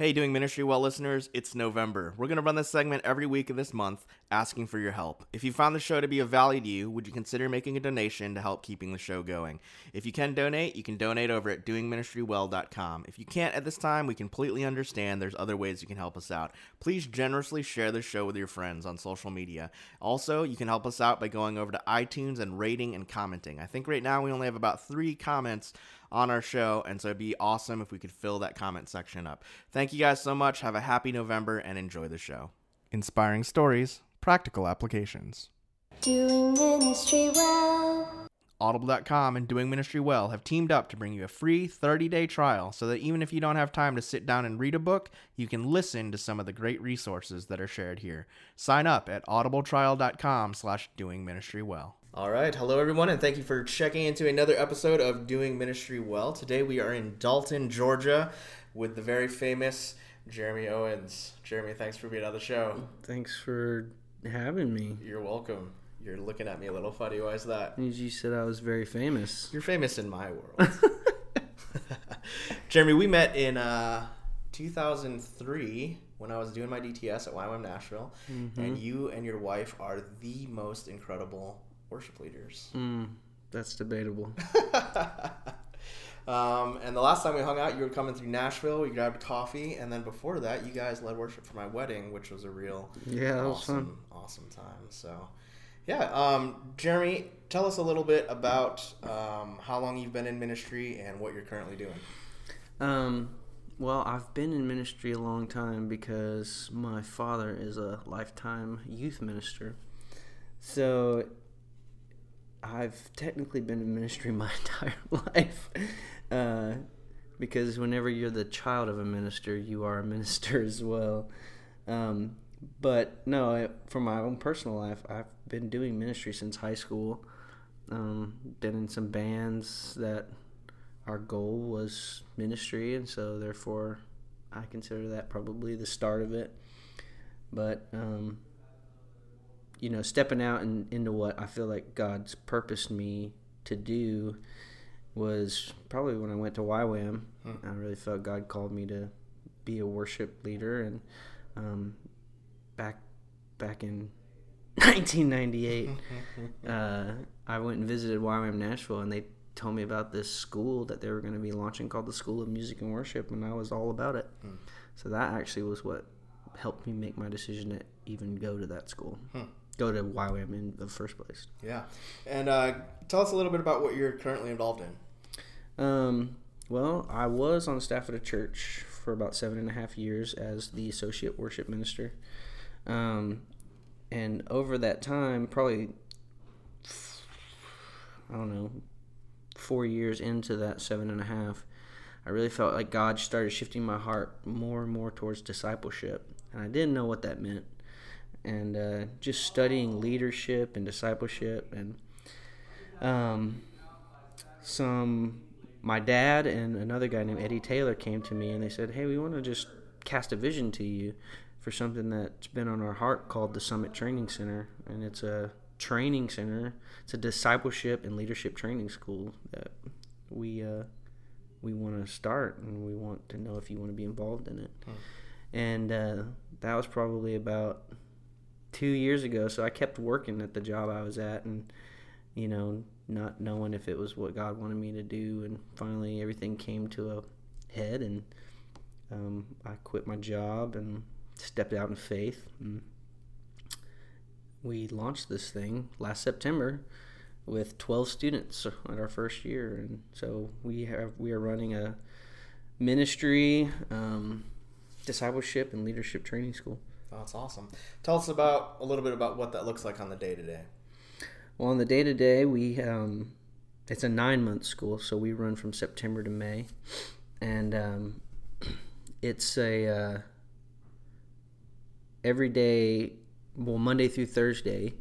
Hey, Doing Ministry Well listeners, it's November. We're going to run this segment every week of this month asking for your help. If you found the show to be of value to you, would you consider making a donation to help keeping the show going? If you can donate, you can donate over at doingministrywell.com. If you can't at this time, we completely understand there's other ways you can help us out. Please generously share the show with your friends on social media. Also, you can help us out by going over to iTunes and rating and commenting. I think right now we only have about three comments on our show, and so it'd be awesome if we could fill that comment section up. Thank you guys so much. Have a happy November and enjoy the show. Inspiring stories, practical applications. Doing ministry well. Audible.com and Doing Ministry Well have teamed up to bring you a free 30-day trial so that even if you don't have time to sit down and read a book, you can listen to some of the great resources that are shared here. Sign up at audibletrial.com slash doing ministry well. All right. Hello, everyone, and thank you for checking into another episode of Doing Ministry Well. Today we are in Dalton, Georgia with the very famous Jeremy Owens. Jeremy, thanks for being on the show. Thanks for having me. You're welcome. You're looking at me a little funny. Why is that? You said I was very famous. You're famous in my world. Jeremy, we met in uh, 2003 when I was doing my DTS at YWAM Nashville, Mm-hmm. and you and your wife are the most incredible worship leaders. Mm, that's debatable. um, and the last time we hung out, you were coming through Nashville. We grabbed coffee, and then before that, you guys led worship for my wedding, which was a real Yeah, awesome, awesome time. So, yeah, um, Jeremy, tell us a little bit about um, how long you've been in ministry and what you're currently doing. Um, well, I've been in ministry a long time because my father is a lifetime youth minister. So I've technically been in ministry my entire life. Uh, because whenever you're the child of a minister, you are a minister as well. Um, but no, I- for my own personal life, I've been doing ministry since high school. Um, been in some bands that our goal was ministry, and so therefore, I consider that probably the start of it. But um, you know, stepping out and into what I feel like God's purposed me to do was probably when I went to YWAM. I really felt God called me to be a worship leader, and um, back back in 1998, uh, I went and visited YWAM Nashville, and they told me about this school that they were going to be launching called the School of Music and Worship, and I was all about it. So that actually was what helped me make my decision to even go to that school, go to YWAM in the first place. Yeah, and uh, tell us a little bit about what you're currently involved in. Um, well, I was on staff at a church for about seven and a half years as the associate worship minister. Um, and over that time, probably, I don't know, four years into that seven and a half, I really felt like God started shifting my heart more and more towards discipleship. And I didn't know what that meant. And uh, just studying leadership and discipleship and um, some my dad and another guy named Eddie Taylor came to me and they said, "Hey, we want to just cast a vision to you for something that's been on our heart called the Summit Training Center, and it's a training center. It's a discipleship and leadership training school that we uh, we want to start, and we want to know if you want to be involved in it." And uh, that was probably about two years ago. So I kept working at the job I was at, and you know, not knowing if it was what God wanted me to do. And finally, everything came to a head, and um, I quit my job and stepped out in faith. And we launched this thing last September with 12 students at our first year, and so we have we are running a ministry, um, discipleship, and leadership training school. That's awesome. Tell us about a little bit about what that looks like on the day to day. Well, on the day to day, we um, it's a nine month school, so we run from September to May, and um, it's a uh, every day, well Monday through Thursday,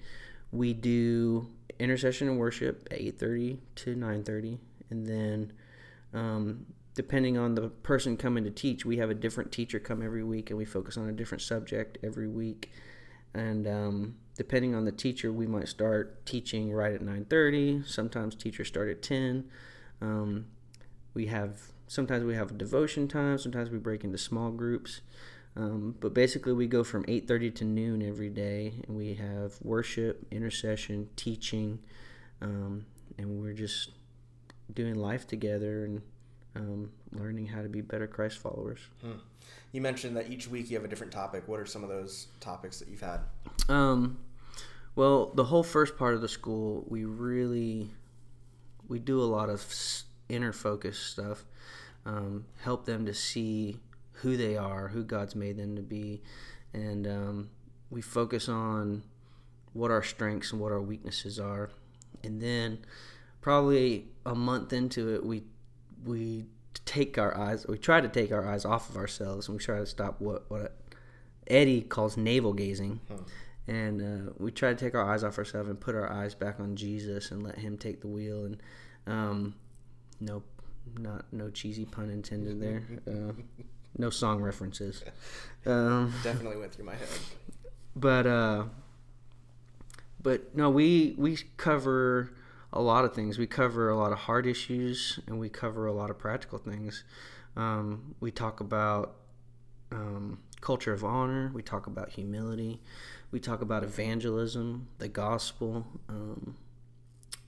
we do intercession and worship at eight thirty to nine thirty, and then um, depending on the person coming to teach, we have a different teacher come every week, and we focus on a different subject every week. And um, depending on the teacher, we might start teaching right at nine thirty. Sometimes teachers start at ten. Um, we have sometimes we have devotion time. Sometimes we break into small groups. Um, but basically, we go from 8:30 to noon every day, and we have worship, intercession, teaching, um, and we're just doing life together and um, learning how to be better Christ followers. You mentioned that each week you have a different topic. What are some of those topics that you've had? Um, well, the whole first part of the school, we really we do a lot of inner focus stuff. Um, help them to see who they are, who God's made them to be, and um, we focus on what our strengths and what our weaknesses are. And then, probably a month into it, we we take our eyes. We try to take our eyes off of ourselves, and we try to stop what what Eddie calls navel gazing. And uh, we try to take our eyes off ourselves and put our eyes back on Jesus and let Him take the wheel. And um, no, not no cheesy pun intended there. Uh, no song references. Um, Definitely went through my head. but uh, but no, we we cover a lot of things. We cover a lot of hard issues, and we cover a lot of practical things. Um, we talk about um, culture of honor. We talk about humility. We talk about evangelism, the gospel. Um,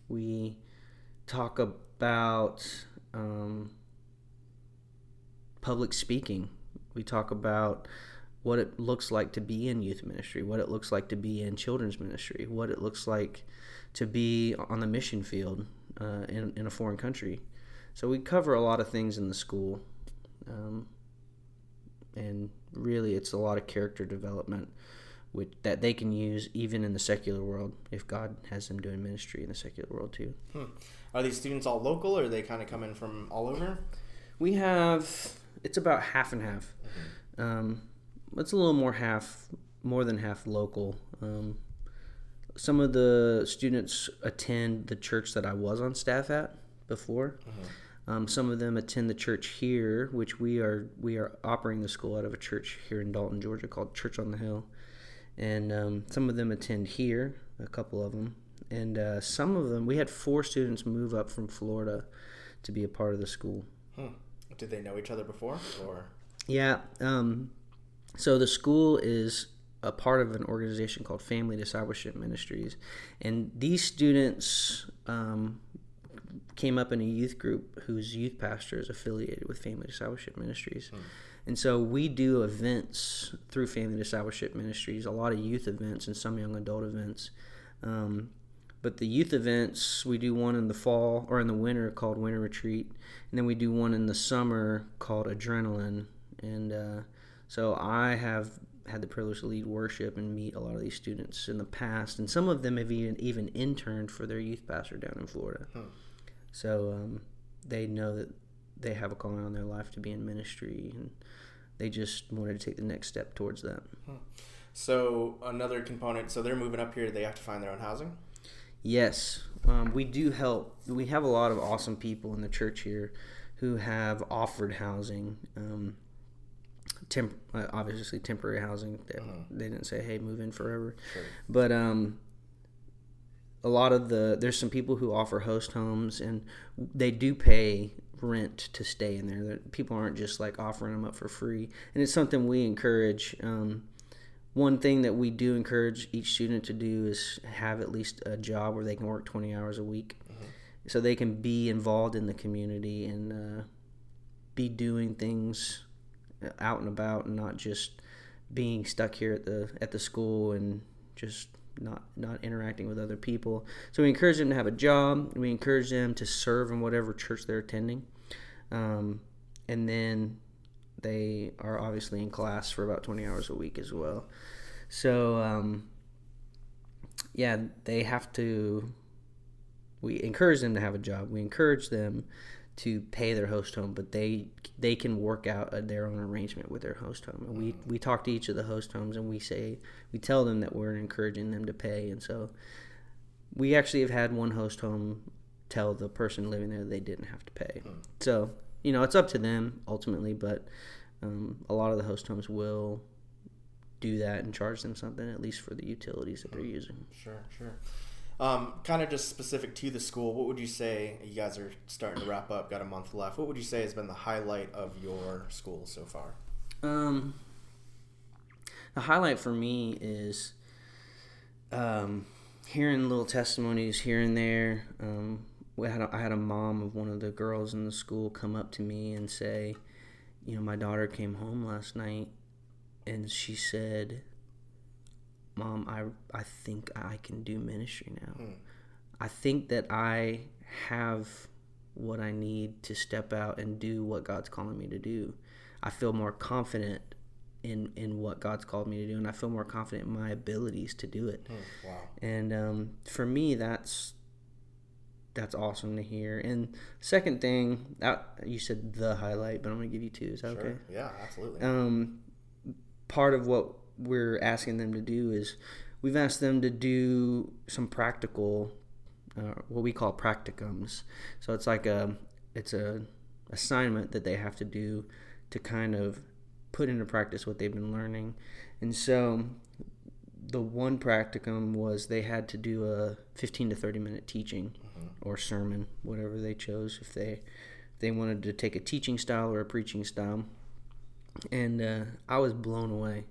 we talk about um, public speaking. We talk about what it looks like to be in youth ministry, what it looks like to be in children's ministry, what it looks like to be on the mission field uh, in, in a foreign country. So we cover a lot of things in the school. Um, and really, it's a lot of character development which, that they can use even in the secular world if God has them doing ministry in the secular world too. Hmm. Are these students all local, or are they kind of come in from all over? We have it's about half and half. Um, it's a little more half, more than half local. Um, some of the students attend the church that I was on staff at before. Um, some of them attend the church here, which we are we are operating the school out of a church here in Dalton, Georgia, called Church on the Hill, and um, some of them attend here, a couple of them, and uh, some of them we had four students move up from Florida to be a part of the school. Hmm. Did they know each other before, or Yeah. Um, so the school is a part of an organization called Family Discipleship Ministries, and these students um, came up in a youth group whose youth pastor is affiliated with Family Discipleship Ministries. And so we do events through Family Discipleship Ministries, a lot of youth events and some young adult events. Um, but the youth events, we do one in the fall or in the winter called Winter Retreat, and then we do one in the summer called Adrenaline. And uh, so I have had the privilege to lead worship and meet a lot of these students in the past, and some of them have even even interned for their youth pastor down in Florida. So um, they know that they have a calling on their life to be in ministry, and they just wanted to take the next step towards that. so another component? So they're moving up here. They have to find their own housing. Yes, um, we do help. We have a lot of awesome people in the church here who have offered housing. Um, temp- uh, obviously, temporary housing. They, they didn't say, "Hey, move in forever," Sure. but um, a lot of the there's some people who offer host homes, and they do pay rent to stay in there. People aren't just like offering them up for free, and it's something we encourage. Um, one thing that we do encourage each student to do is have at least a job where they can work 20 hours a week so they can be involved in the community and uh, be doing things out and about and not just being stuck here at the at the school and just not not interacting with other people so we encourage them to have a job we encourage them to serve in whatever church they're attending um, and then they are obviously in class for about 20 hours a week as well. So, um, yeah, they have to. We encourage them to have a job. We encourage them to pay their host home, but they they can work out a, their own arrangement with their host home. And we mm-hmm. we talk to each of the host homes and we say we tell them that we're encouraging them to pay. And so we actually have had one host home tell the person living there they didn't have to pay. Mm. So you know it's up to them ultimately, but um, a lot of the host homes will do that and charge them something at least for the utilities that they're mm. using. Sure, sure. Um, kind of just specific to the school, what would you say? You guys are starting to wrap up, got a month left. What would you say has been the highlight of your school so far? Um, the highlight for me is um, hearing little testimonies here and there. Um, we had a, I had a mom of one of the girls in the school come up to me and say, you know, my daughter came home last night and she said, Mom, I, I think I can do ministry now. I think that I have what I need to step out and do what God's calling me to do. I feel more confident in in what God's called me to do, and I feel more confident in my abilities to do it. Wow. And um, for me, that's that's awesome to hear. And second thing, that you said the highlight, but I'm gonna give you two. Is that Sure. okay? Yeah, absolutely. um, part of what we're asking them to do is we've asked them to do some practical, uh, what we call practicums. So it's like a it's a assignment that they have to do to kind of put into practice what they've been learning. And so the one practicum was they had to do a 15 to 30 minute teaching or sermon, whatever they chose. If they if they wanted to take a teaching style or a preaching style, and uh, I was blown away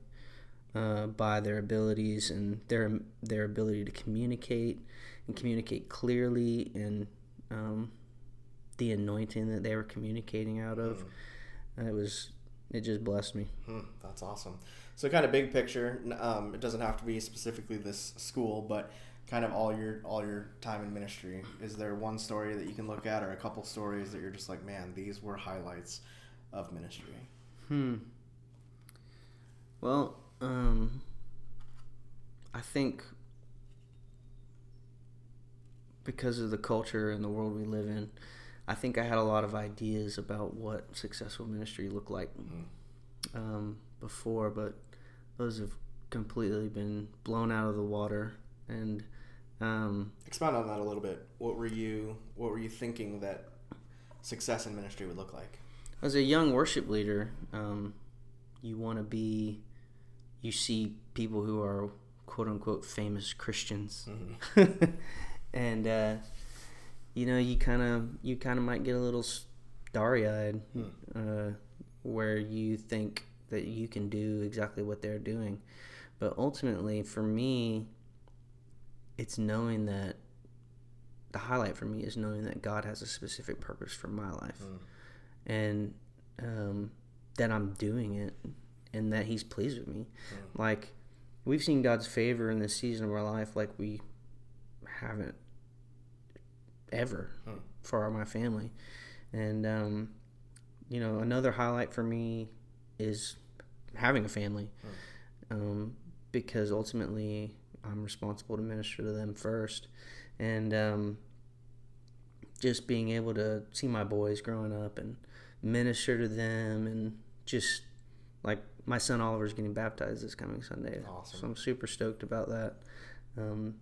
uh, by their abilities and their their ability to communicate and communicate clearly and um, the anointing that they were communicating out of. Uh, it was it just blessed me. Hmm, that's awesome. So, kind of big picture. Um, it doesn't have to be specifically this school, but kind of all your all your time in ministry. Is there one story that you can look at, or a couple stories that you're just like, man, these were highlights of ministry? Hmm. Well, um, I think because of the culture and the world we live in, I think I had a lot of ideas about what successful ministry looked like um, before, but those have completely been blown out of the water. And um, Expound on that a little bit. What were you What were you thinking that success in ministry would look like? as a young worship leader, um, you want to be, you see people who are quote unquote famous Christians, and uh, you know you kind of you kind of might get a little starry eyed, uh, where you think that you can do exactly what they're doing, but ultimately for me, it's knowing that the highlight for me is knowing that God has a specific purpose for my life. And um, that I'm doing it and that He's pleased with me. Like, we've seen God's favor in this season of our life like we haven't ever for our, my family. And, um, you know, another highlight for me is having a family um, because ultimately I'm responsible to minister to them first. And, um, just being able to see my boys growing up and minister to them and just like my son Oliver's getting baptized this coming Sunday. Awesome. So I'm super stoked about that. Um,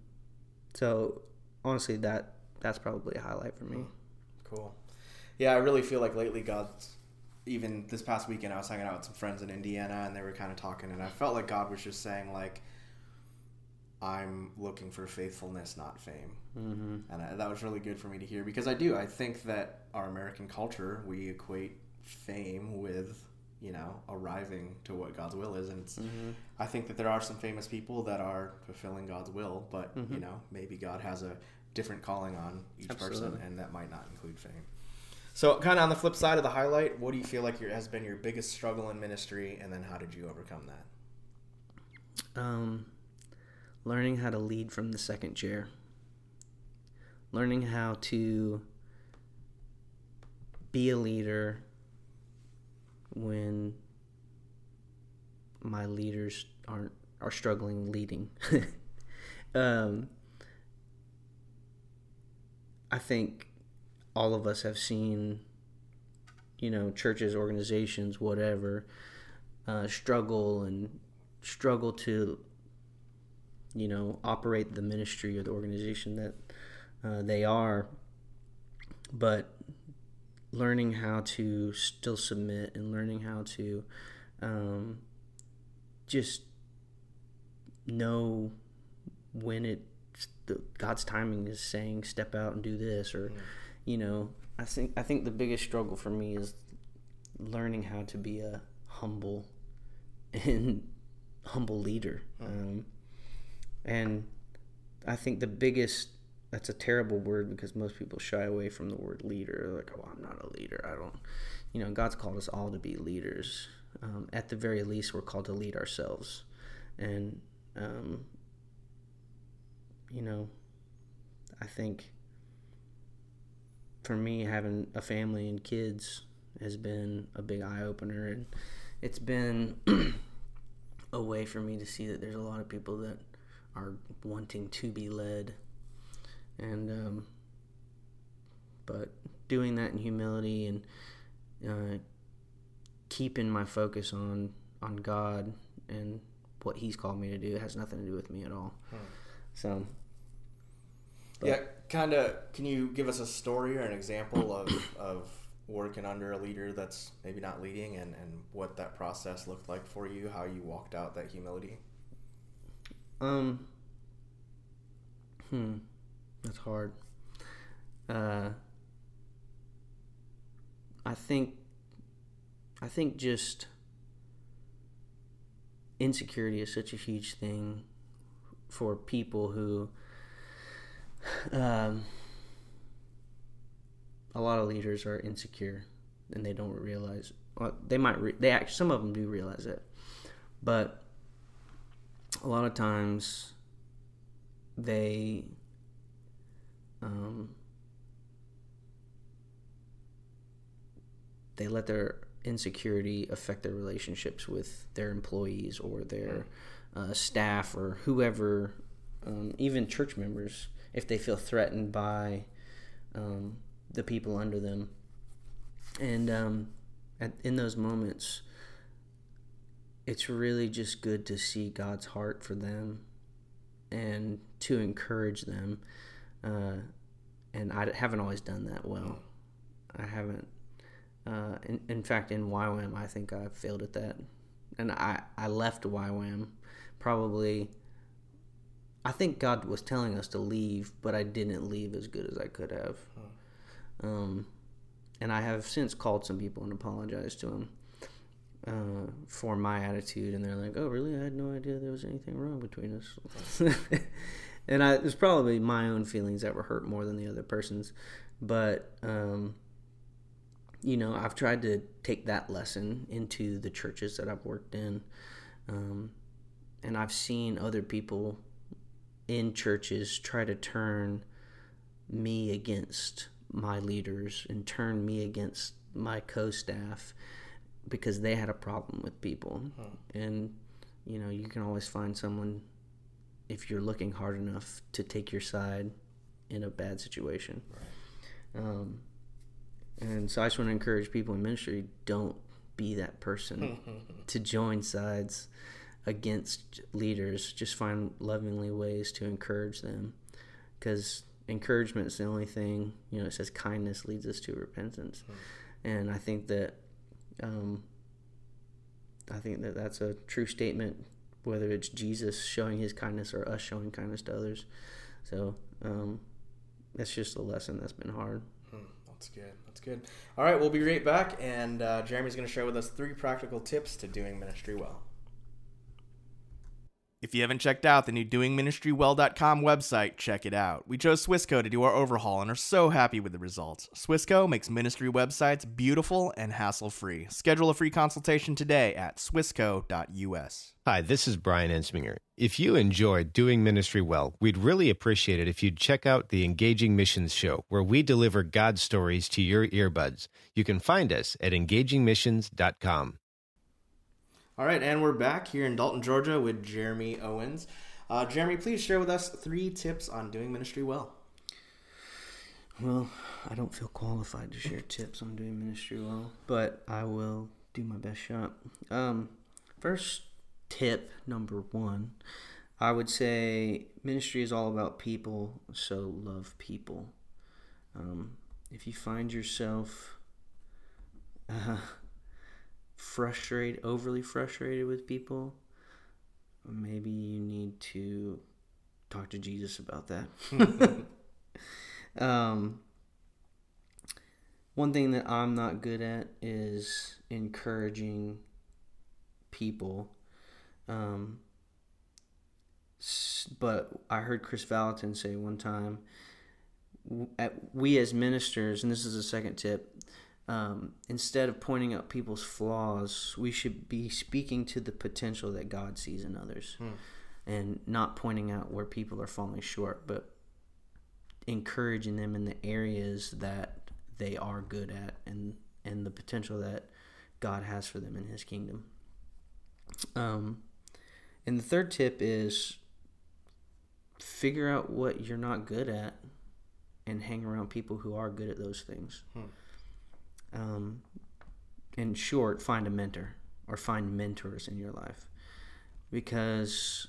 so honestly, that that's probably a highlight for me. Cool. Yeah, I really feel like lately God's even this past weekend I was hanging out with some friends in Indiana and they were kind of talking and I felt like God was just saying like I'm looking for faithfulness, not fame. Mm-hmm. And I, that was really good for me to hear because I do. I think that our American culture, we equate fame with, you know, arriving to what God's will is. And it's, I think that there are some famous people that are fulfilling God's will, but, you know, maybe God has a different calling on each person, and that might not include fame. So, kind of on the flip side of the highlight, what do you feel like your, has been your biggest struggle in ministry, and then how did you overcome that? Um, learning how to lead from the second chair. Learning how to be a leader when my leaders aren't are struggling leading. um, I think all of us have seen, you know, churches, organizations, whatever, uh, struggle and struggle to, you know, operate the ministry or the organization that uh, they are. But learning how to still submit and learning how to um, just know when it the, God's timing is saying step out and do this, or you know, I think I think the biggest struggle for me is learning how to be a humble and humble leader, um, and I think the biggest that's a terrible word because most people shy away from the word leader. They're like, oh, I'm not a leader. I don't, you know, God's called us all to be leaders. Um, at the very least, we're called to lead ourselves. And, um, you know, I think for me, having a family and kids has been a big eye opener. And it's been a way for me to see that there's a lot of people that are wanting to be led and um, but doing that in humility and uh, keeping my focus on on God and what He's called me to do has nothing to do with me at all. So But- yeah, kind of. Can you give us a story or an example of of working under a leader that's maybe not leading, and and what that process looked like for you? How you walked out that humility? um, hmm, that's hard. Uh, I think I think just insecurity is such a huge thing for people who um, a lot of leaders are insecure and they don't realize well, they might re- they actually some of them do realize it but a lot of times they um, they let their insecurity affect their relationships with their employees or their uh, staff or whoever, um, even church members, if they feel threatened by um, the people under them. And um, at, in those moments, it's really just good to see God's heart for them and to encourage them. Uh, and I haven't always done that well. I haven't. Uh, in, in fact, in YWAM, I think I failed at that. And I, I left YWAM probably. I think God was telling us to leave, but I didn't leave as good as I could have. Um, and I have since called some people and apologized to them uh, for my attitude, and they're like, "Oh, really? I had no idea there was anything wrong between us." and I, it was probably my own feelings that were hurt more than the other person's, but um, you know, I've tried to take that lesson into the churches that I've worked in, um, and I've seen other people in churches try to turn me against my leaders and turn me against my co-staff because they had a problem with people. And you know you can always find someone if you're looking hard enough to take your side in a bad situation. Um, and so i just want to encourage people in ministry don't be that person to join sides against leaders. Just find lovingly ways to encourage them because encouragement is the only thing you know it says kindness leads us to repentance. And i think that um, i think that that's a true statement whether it's jesus showing his kindness or us showing kindness to others so um, that's just a lesson that's been hard Hmm, that's good. That's good. All right, we'll be right back, and uh, Jeremy's going to share with us three practical tips to doing ministry well. If you haven't checked out the new doingministrywell.com website, check it out. We chose Swissco to do our overhaul and are so happy with the results. Swissco makes ministry websites beautiful and hassle-free. Schedule a free consultation today at swissco.us. Hi, this is Brian Ensminger. If you enjoyed doing ministry well, we'd really appreciate it if you'd check out the Engaging Missions Show, where we deliver God stories to your earbuds. You can find us at engagingmissions.com. All right, and we're back here in Dalton, Georgia with Jeremy Owens. Uh, Jeremy, please share with us three tips on doing ministry well. Well, I don't feel qualified to share tips on doing ministry well, but I will do my best shot. Um, first tip number one, I would say ministry is all about people, so love people. Um, if you find yourself uh, frustrated, overly frustrated with people, maybe you need to talk to Jesus about that. um, one thing that I'm not good at is encouraging people. Um, but I heard Chris Vallotton say one time, we as ministers, and this is a second tip, um, instead of pointing out people's flaws, we should be speaking to the potential that God sees in others and not pointing out where people are falling short, but encouraging them in the areas that they are good at and, and the potential that God has for them in His kingdom. Um, and the third tip is figure out what you're not good at and hang around people who are good at those things. Um, in short, find a mentor or find mentors in your life because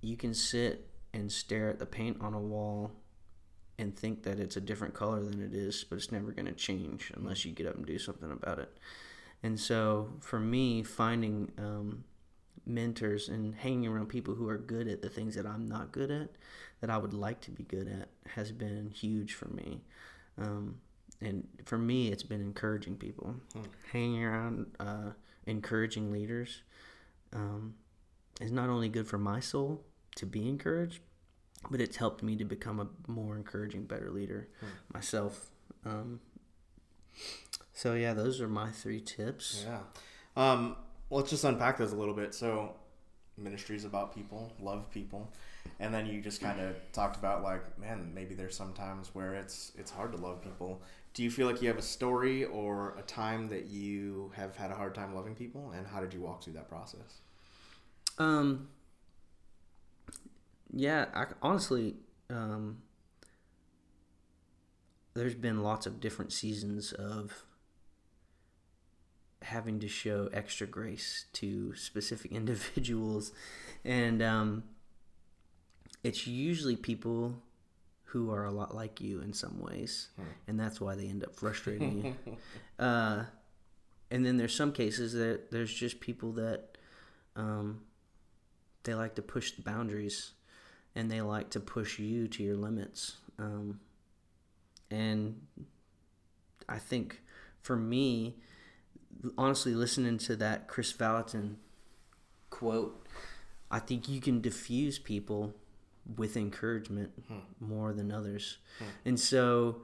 you can sit and stare at the paint on a wall and think that it's a different color than it is, but it's never going to change unless you get up and do something about it. And so, for me, finding um, mentors and hanging around people who are good at the things that I'm not good at, that I would like to be good at, has been huge for me. Um, and for me, it's been encouraging people, hanging around, uh, encouraging leaders, um, is not only good for my soul to be encouraged, but it's helped me to become a more encouraging, better leader myself. Um, so yeah, those are my three tips. Yeah. Um, let's just unpack those a little bit. So, ministry is about people, love people, and then you just kind of talked about like, man, maybe there's some times where it's it's hard to love people. Do you feel like you have a story or a time that you have had a hard time loving people, and how did you walk through that process? Um. Yeah, I, honestly, um, there's been lots of different seasons of having to show extra grace to specific individuals, and um, it's usually people who are a lot like you in some ways, and that's why they end up frustrating you. Uh, and then there's some cases that there's just people that um, they like to push the boundaries and they like to push you to your limits. Um, and I think for me, honestly, listening to that Chris Vallotton quote, I think you can diffuse people with encouragement hmm. more than others. Hmm. And so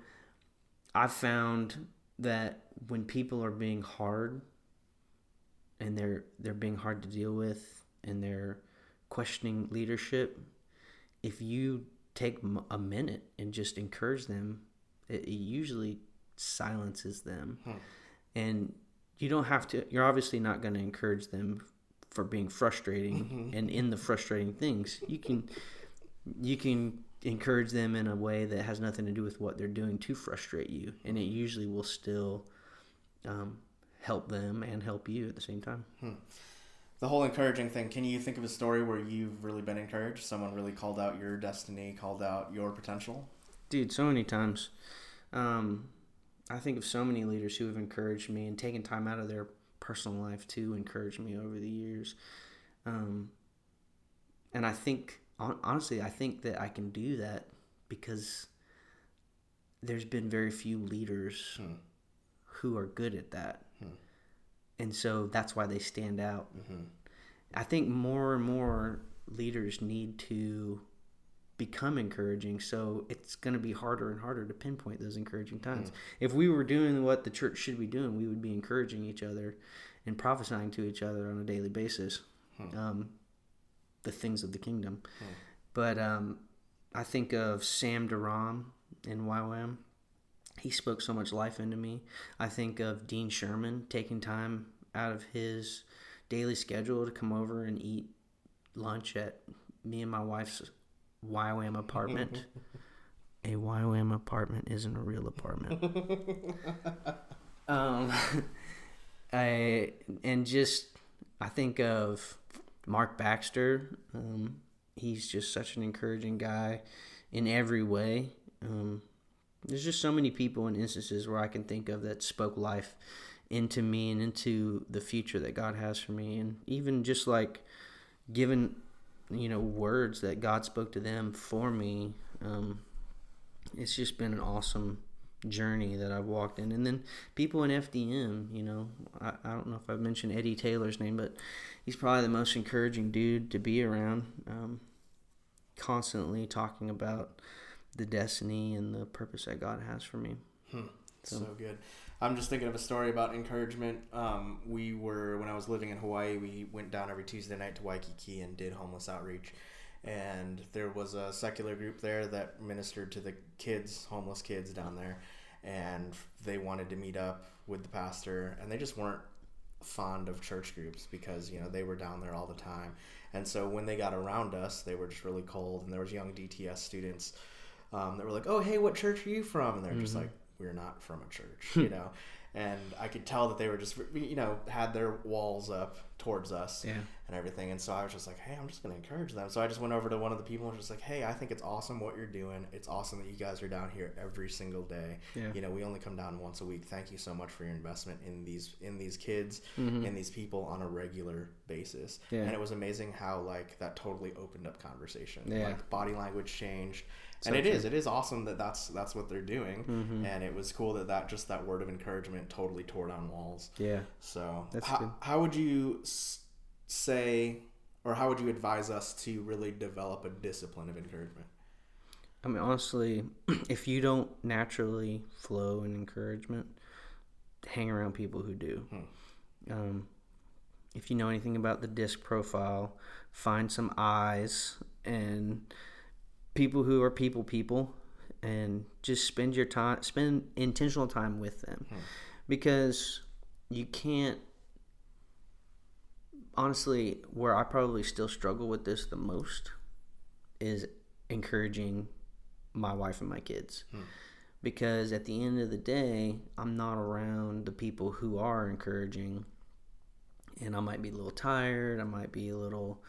I found that when people are being hard and they're they're being hard to deal with and they're questioning leadership, if you take a minute and just encourage them, it, it usually silences them. Hmm. And you don't have to. You're obviously not going to encourage them for being frustrating mm-hmm. and in the frustrating things. You can you can encourage them in a way that has nothing to do with what they're doing to frustrate you, and it usually will still um, help them and help you at the same time. The whole encouraging thing. Can you think of a story where you've really been encouraged? Someone really called out your destiny, called out your potential. Dude, so many times. Um, I think of so many leaders who have encouraged me and taken time out of their personal life to encourage me over the years. Um, and I think, honestly, I think that I can do that because there's been very few leaders hmm. who are good at that. Hmm. And so that's why they stand out. Mm-hmm. I think more and more leaders need to become encouraging so it's going to be harder and harder to pinpoint those encouraging times. Hmm. If we were doing what the church should be doing we would be encouraging each other and prophesying to each other on a daily basis. Um, the things of the kingdom but um, i think of sam duran in YWAM he spoke so much life into me i think of dean sherman taking time out of his daily schedule to come over and eat lunch at me and my wife's YWAM apartment. a YWAM apartment isn't a real apartment. um, I and just I think of Mark Baxter. Um, he's just such an encouraging guy in every way. Um, there's just so many people and instances where I can think of that spoke life into me and into the future that God has for me, and even just like giving you know words that God spoke to them for me. Um, it's just been an awesome journey that I've walked in. And then people in FDM, you know, I, I don't know if I've mentioned Eddie Taylor's name, but he's probably the most encouraging dude to be around. Um, constantly talking about the destiny and the purpose that God has for me. So, good. I'm just thinking of a story about encouragement. Um, we were when I was living in Hawaii. We went down every Tuesday night to Waikiki and did homeless outreach. And there was a secular group there that ministered to the kids, homeless kids down there, and they wanted to meet up with the pastor, and they just weren't fond of church groups because you know they were down there all the time. And so when they got around us, they were just really cold. And there was young DTS students um, that were like, "Oh, hey, what church are you from?" And they're just like, "We're not from a church," you know. And I could tell that they were just, you know, had their walls up towards us Yeah. and everything. And so I was just like, "Hey, I'm just gonna encourage them." So I just went over to one of the people and was just like, "Hey, I think it's awesome what you're doing. It's awesome that you guys are down here every single day. Yeah. You know, we only come down once a week. Thank you so much for your investment in these in these kids mm-hmm. in these people on a regular basis." Yeah. And it was amazing how like that totally opened up conversation. Yeah. Like body language changed. So and it true. is, it is awesome that that's that's what they're doing, and it was cool that that just that word of encouragement totally tore down walls. Yeah. So, That's how, would you say, or how would you advise us to really develop a discipline of encouragement? I mean, honestly, if you don't naturally flow in encouragement, hang around people who do. Um, if you know anything about the DISC profile, find some eyes and people who are people people and just spend your time spend intentional time with them. Hmm. Because you can't honestly where i probably still struggle with this the most is encouraging my wife and my kids. Hmm. Because at the end of the day i'm not around the people who are encouraging. And i might be a little tired i might be a little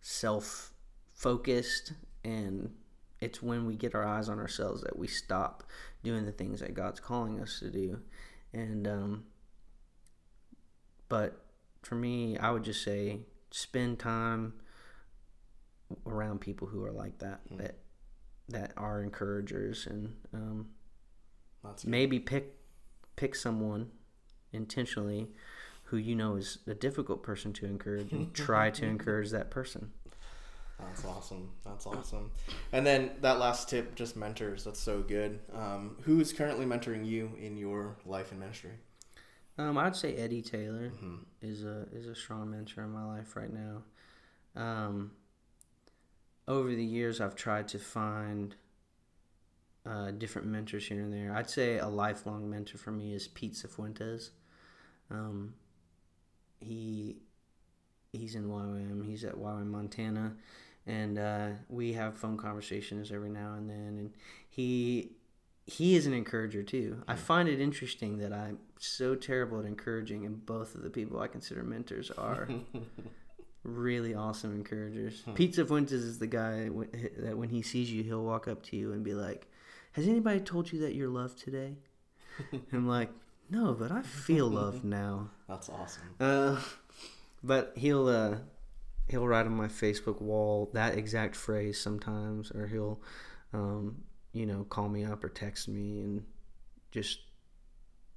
self focused and it's when we get our eyes on ourselves that we stop doing the things that god's calling us to do. And um but for me i would just say spend time around people who are like that that that are encouragers and um, maybe pick pick someone intentionally who you know is a difficult person to encourage and try to encourage that person That's awesome. That's awesome. And then that last tip, just mentors. That's so good. Um, who's currently mentoring you in your life and ministry? um, i'd say eddie taylor is a is a strong mentor in my life right now um, over the years i've tried to find uh, different mentors here and there i'd say a lifelong mentor for me is pete cifuentes um, he he's in YWAM. He's at YWAM, Montana, and uh, we have phone conversations every now and then. And he he is an encourager too. I find it interesting that I'm so terrible at encouraging, and both of the people I consider mentors are really awesome encouragers. Pete Cifuentes is the guy that when he sees you, he'll walk up to you and be like, "Has anybody told you that you're loved today?" I'm like, "No, but I feel loved now." That's awesome. Uh, but he'll uh, he'll write on my Facebook wall that exact phrase sometimes, or he'll um, you know call me up or text me and just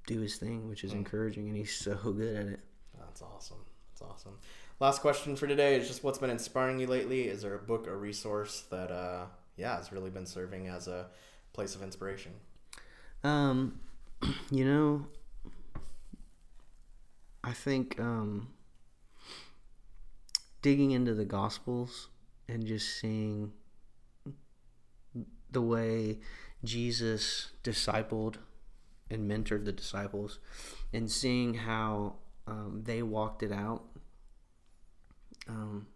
do his thing, which is encouraging, and he's so good at it. That's awesome. That's awesome. Last question for today is just what's been inspiring you lately? Is there a book or resource that, uh, yeah, has really been serving as a place of inspiration? Um, you know, I think um, digging into the Gospels and just seeing the way Jesus discipled and mentored the disciples, and seeing how um, they walked it out. Um,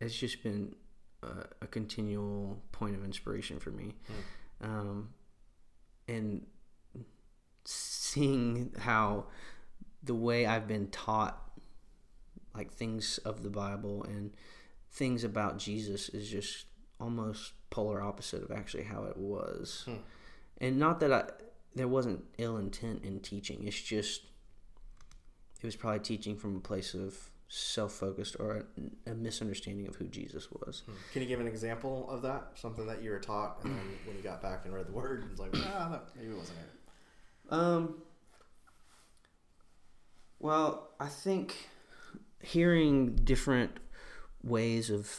it's just been a, a continual point of inspiration for me. Um, and seeing how the way I've been taught like things of the Bible and things about Jesus is just almost polar opposite of actually how it was. And not that I there wasn't ill intent in teaching. It's just it was probably teaching from a place of self-focused or a, a misunderstanding of who Jesus was. Can you give an example of that? Something that you were taught, and then when you got back and read the word, it's like, ah, that maybe it wasn't it. Um. Well, I think hearing different ways of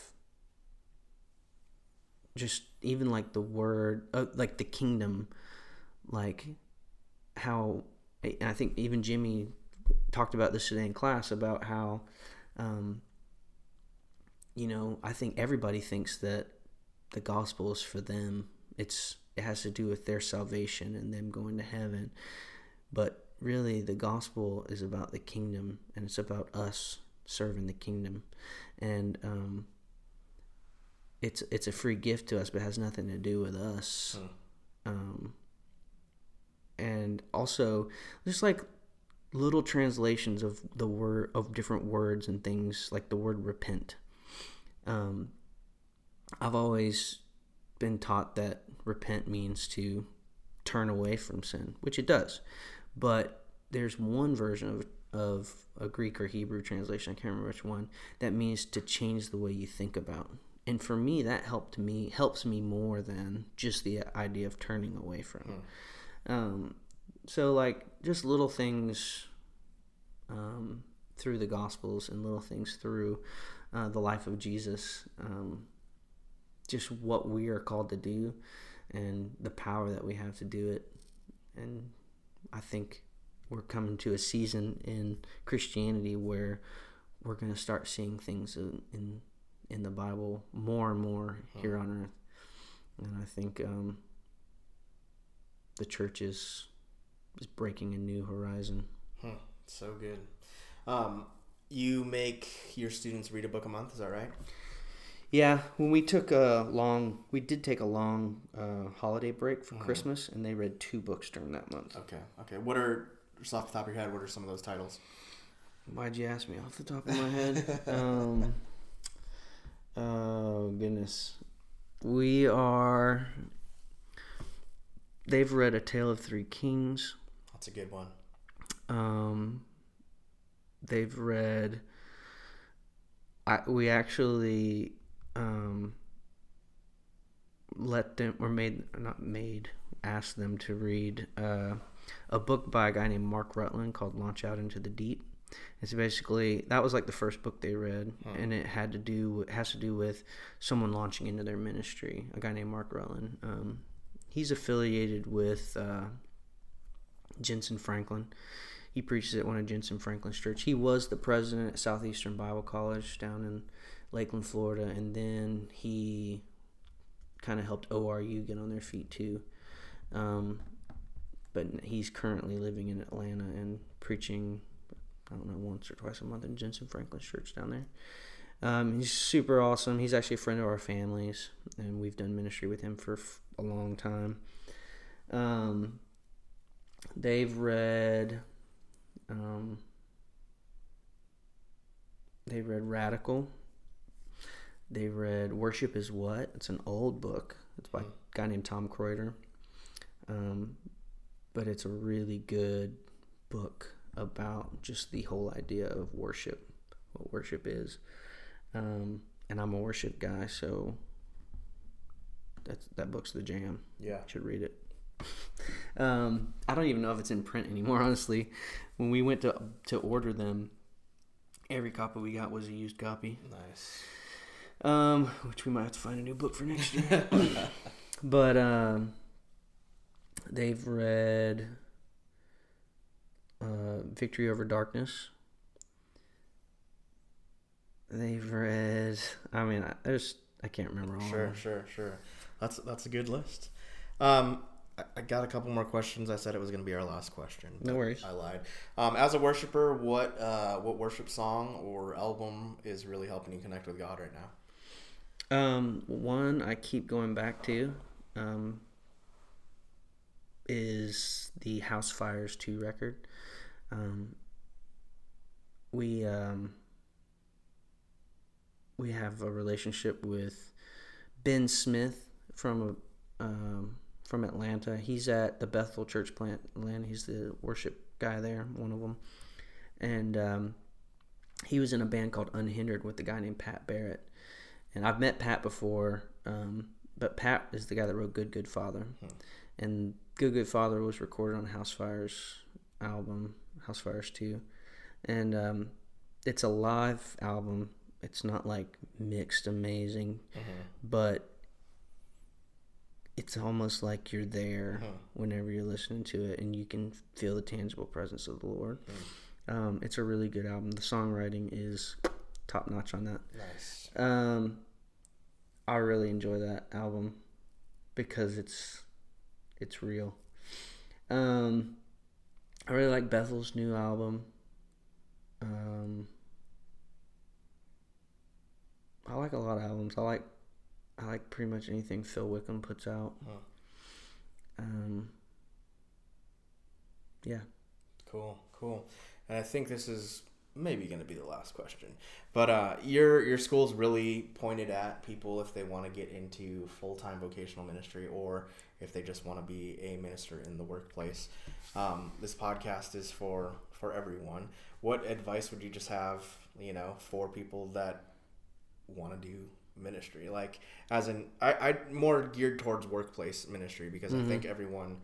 just even like the word, uh, like the kingdom, like how I think even Jimmy talked about this today in class about how, um, you know, I think everybody thinks that the gospel is for them. It's it has to do with their salvation and them going to heaven, but really the gospel is about the kingdom and it's about us serving the kingdom, and um, it's it's a free gift to us, but it has nothing to do with us. Um, and also just like little translations of the word of different words and things like the word repent. Um, i've always been taught that repent means to turn away from sin which it does. But there's one version of of a greek or hebrew translation i can't remember which one that means to change the way you think about. And for me that helped me helps me more than just the idea of turning away from. Um, so like just little things um, through the gospels and little things through uh, the life of jesus um, just what we are called to do and the power that we have to do it. And i think we're coming to a season in christianity where we're going to start seeing things in, in in the bible more and more here on earth and i think um, the church is is breaking a new horizon. Hmm, so good. Um, you make your students read a book a month. Is that right? Yeah, when we took a long, we did take a long uh, holiday break for Christmas, and they read two books during that month. Okay. Okay. What are just off the top of your head? What are some of those titles? Why'd you ask me off the top of my head? um, oh goodness, we are. They've read A Tale of Three Kings. That's a good one. Um, they've read. I, we actually um, let them or made not made asked them to read uh, a book by a guy named Mark Rutland called Launch Out into the Deep. It's basically that was like the first book they read, and it had to do it has to do with someone launching into their ministry. A guy named Mark Rutland. Um, he's affiliated with uh, Jentezen Franklin. He preaches at one of Jentezen Franklin's church. He was the president at Southeastern Bible College down in Lakeland, Florida, and then he kind of helped ORU get on their feet too. Um, but he's currently living in Atlanta and preaching, I don't know, once or twice a month in Jentezen Franklin's church down there. Um, he's super awesome. He's actually a friend of our families, and we've done ministry with him for f- a long time. Um, they've read, um, they read Radical. They read Worship is What. It's an old book. It's by a guy named Tom Kraeuter. But it's a really good book about just the whole idea of worship, what worship is. Um, and I'm a worship guy, so that's that book's the jam. Yeah. should read it. um, I don't even know if it's in print anymore. Honestly, when we went to to order them, every copy we got was a used copy. Nice. Um, which we might have to find a new book for next year. but um, they've read uh, Victory Over Darkness. They've read. I mean, I, there's. I can't remember all. Sure, Of them. sure, sure. That's that's a good list. Um, I, I got a couple more questions. I said it was going to be our last question. No worries. I lied. Um, as a worshiper, what uh, what worship song or album is really helping you connect with God right now? Um, one I keep going back to, um, is the Housefires Two record. Um, we um, we have a relationship with Ben Smith from um, from Atlanta. He's at the Bethel Church plant, Atlanta. He's the worship guy there, one of them, and um, he was in a band called Unhindered with a guy named Pat Barrett, and I've met Pat before. Um, but Pat is the guy that wrote Good Good Father, and Good Good Father was recorded on Housefires album, Housefires Two, and um, it's a live album. It's not like mixed amazing, but it's almost like you're there whenever you're listening to it, and you can feel the tangible presence of the Lord. Um, it's a really good album. The songwriting is top notch on that. Nice. Um, I really enjoy that album because it's it's real. Um, I really like Bethel's new album. Um, I like a lot of albums. I like I like pretty much anything Phil Wickham puts out. Um, yeah. Cool, cool. And I think this is maybe going to be the last question. But uh, your your school's really pointed at people if they want to get into full time vocational ministry or if they just want to be a minister in the workplace. Um, this podcast is for for everyone. What advice would you just have, you know, for people that want to do ministry? Like, as in, I I more geared towards workplace ministry because I think everyone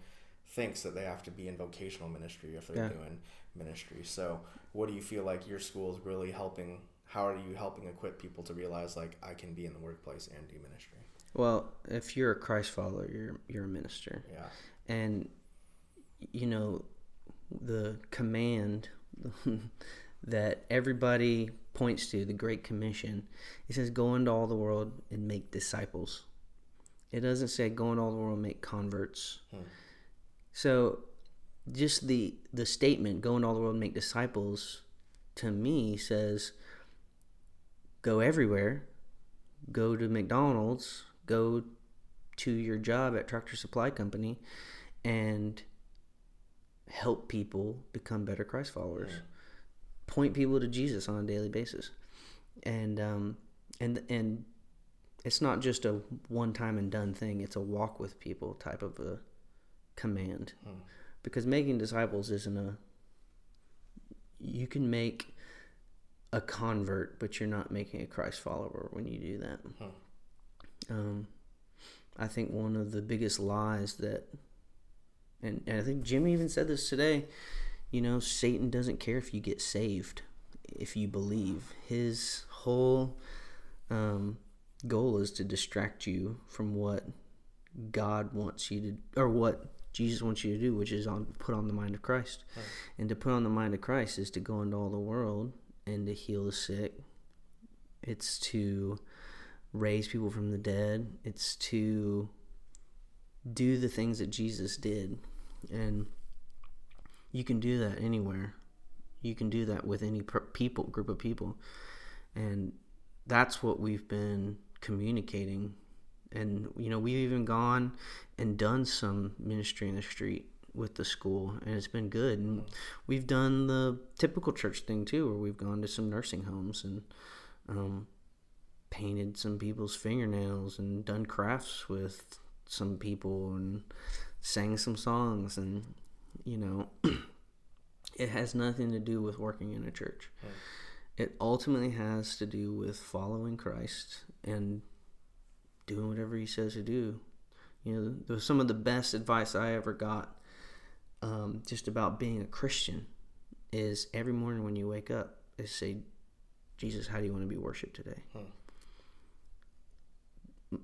thinks that they have to be in vocational ministry if they're Yeah. doing ministry. So, what do you feel like your school is really helping? How are you helping equip people to realize like I can be in the workplace and do ministry? Well, if you're a Christ follower, you're you're a minister. Yeah. and you know the command that everybody points to the great commission it says go into all the world and make disciples it doesn't say go into all the world and make converts hmm. so just the the statement go into all the world and make disciples to me says go everywhere. Go to mcdonald's. Go to your job at tractor supply company and help people become better Christ followers. Point people to Jesus on a daily basis, and um, and and it's not just a one time and done thing. It's a walk with people type of a command, because making disciples isn't a. You can make a convert, but you're not making a Christ follower when you do that. Um, I think one of the biggest lies that and, and I think Jimmy even said this today. You know, Satan doesn't care if you get saved, if you believe. His whole um, goal is to distract you from what God wants you to, or what Jesus wants you to do, which is on put on the mind of Christ. And to put on the mind of Christ is to go into all the world and to heal the sick. It's to raise people from the dead. It's to do the things that Jesus did. And you can do that anywhere. You can do that with any per- people, group of people. And that's what we've been communicating. And, you know, we've even gone and done some ministry in the street with the school, and it's been good. And we've done the typical church thing too, where we've gone to some nursing homes and um, painted some people's fingernails and done crafts with some people and sang some songs and you know it has nothing to do with working in a church it ultimately has to do with following christ and doing whatever he says to do. You know some of the best advice i ever got um, just about being a christian is every morning when you wake up is say jesus how do you want to be worshiped today? Hmm.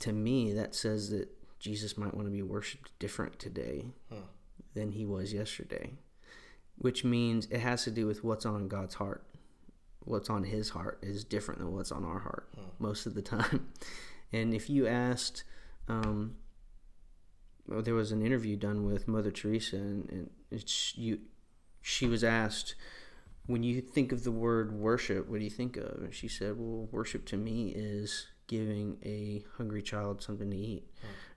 To me, that says that Jesus might want to be worshipped different today hmm. than he was yesterday, which means it has to do with what's on God's heart. What's on his heart is different than what's on our heart hmm. most of the time. And if you asked, um, well, there was an interview done with Mother Teresa, and, and it's, you, she was asked, when you think of the word worship, what do you think of? And she said, well, worship to me is giving a hungry child something to eat,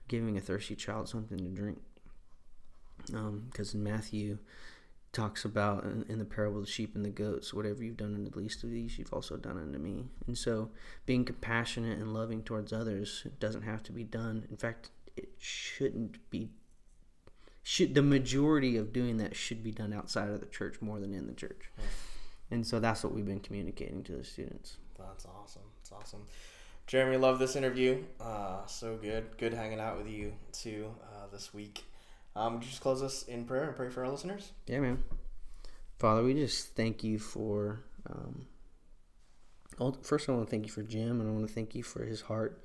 giving a thirsty child something to drink. Because in Matthew talks about in, in the parable of the sheep and the goats, whatever you've done unto the least of these, you've also done unto me. And so, being compassionate and loving towards others doesn't have to be done. In fact, it shouldn't be. Should the majority of doing that should be done outside of the church more than in the church. and so that's what we've been communicating to the students. That's awesome. That's awesome. Jeremy, love this interview. Uh, so good. Good hanging out with you too uh, this week. Um, would you just close us in prayer and pray for our listeners? Yeah, man. Father, we just thank you for. Um, first, I want to thank you for Jim, and I want to thank you for his heart,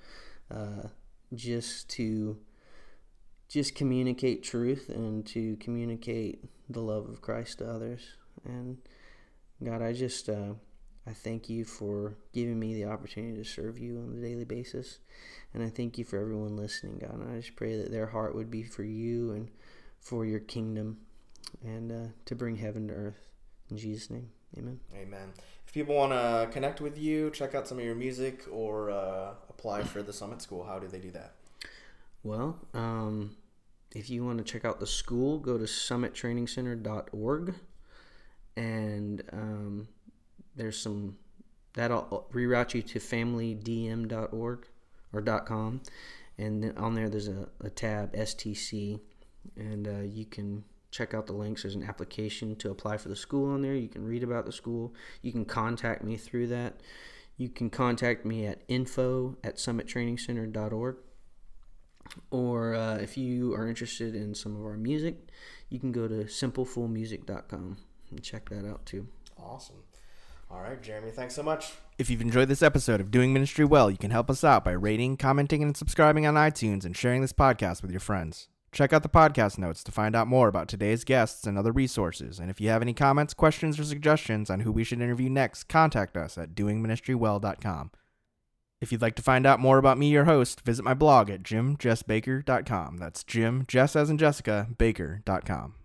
uh, just to just communicate truth and to communicate the love of Christ to others. And God, I just uh, I thank you for giving me the opportunity to serve you on a daily basis, and I thank you for everyone listening, God. And I just pray that their heart would be for you and for your kingdom, and uh, to bring heaven to earth. In Jesus' name, Amen. Amen. If people want to connect with you, check out some of your music, or uh, apply for the Summit School, how do they do that? Well, um, if you want to check out the school, go to summittrainingcenter.org, and um, there's some that'll reroute you to familydm.org or .com, and then on there there's a, a tab STC, and uh, you can check out the links. There's an application to apply for the school on there. You can read about the school. You can contact me through that. You can contact me at info at summittrainingcenter.org. Or uh, if you are interested in some of our music, you can go to simplefoolmusic.com and check that out too. Awesome. All right, Jeremy, thanks so much. If you've enjoyed this episode of Doing Ministry Well, you can help us out by rating, commenting, and subscribing on iTunes and sharing this podcast with your friends. Check out the podcast notes to find out more about today's guests and other resources. And if you have any comments, questions, or suggestions on who we should interview next, contact us at doingministrywell.com. If you'd like to find out more about me, your host, visit my blog at jimjessbaker.com. That's Jim, Jess as in Jessica, baker.com.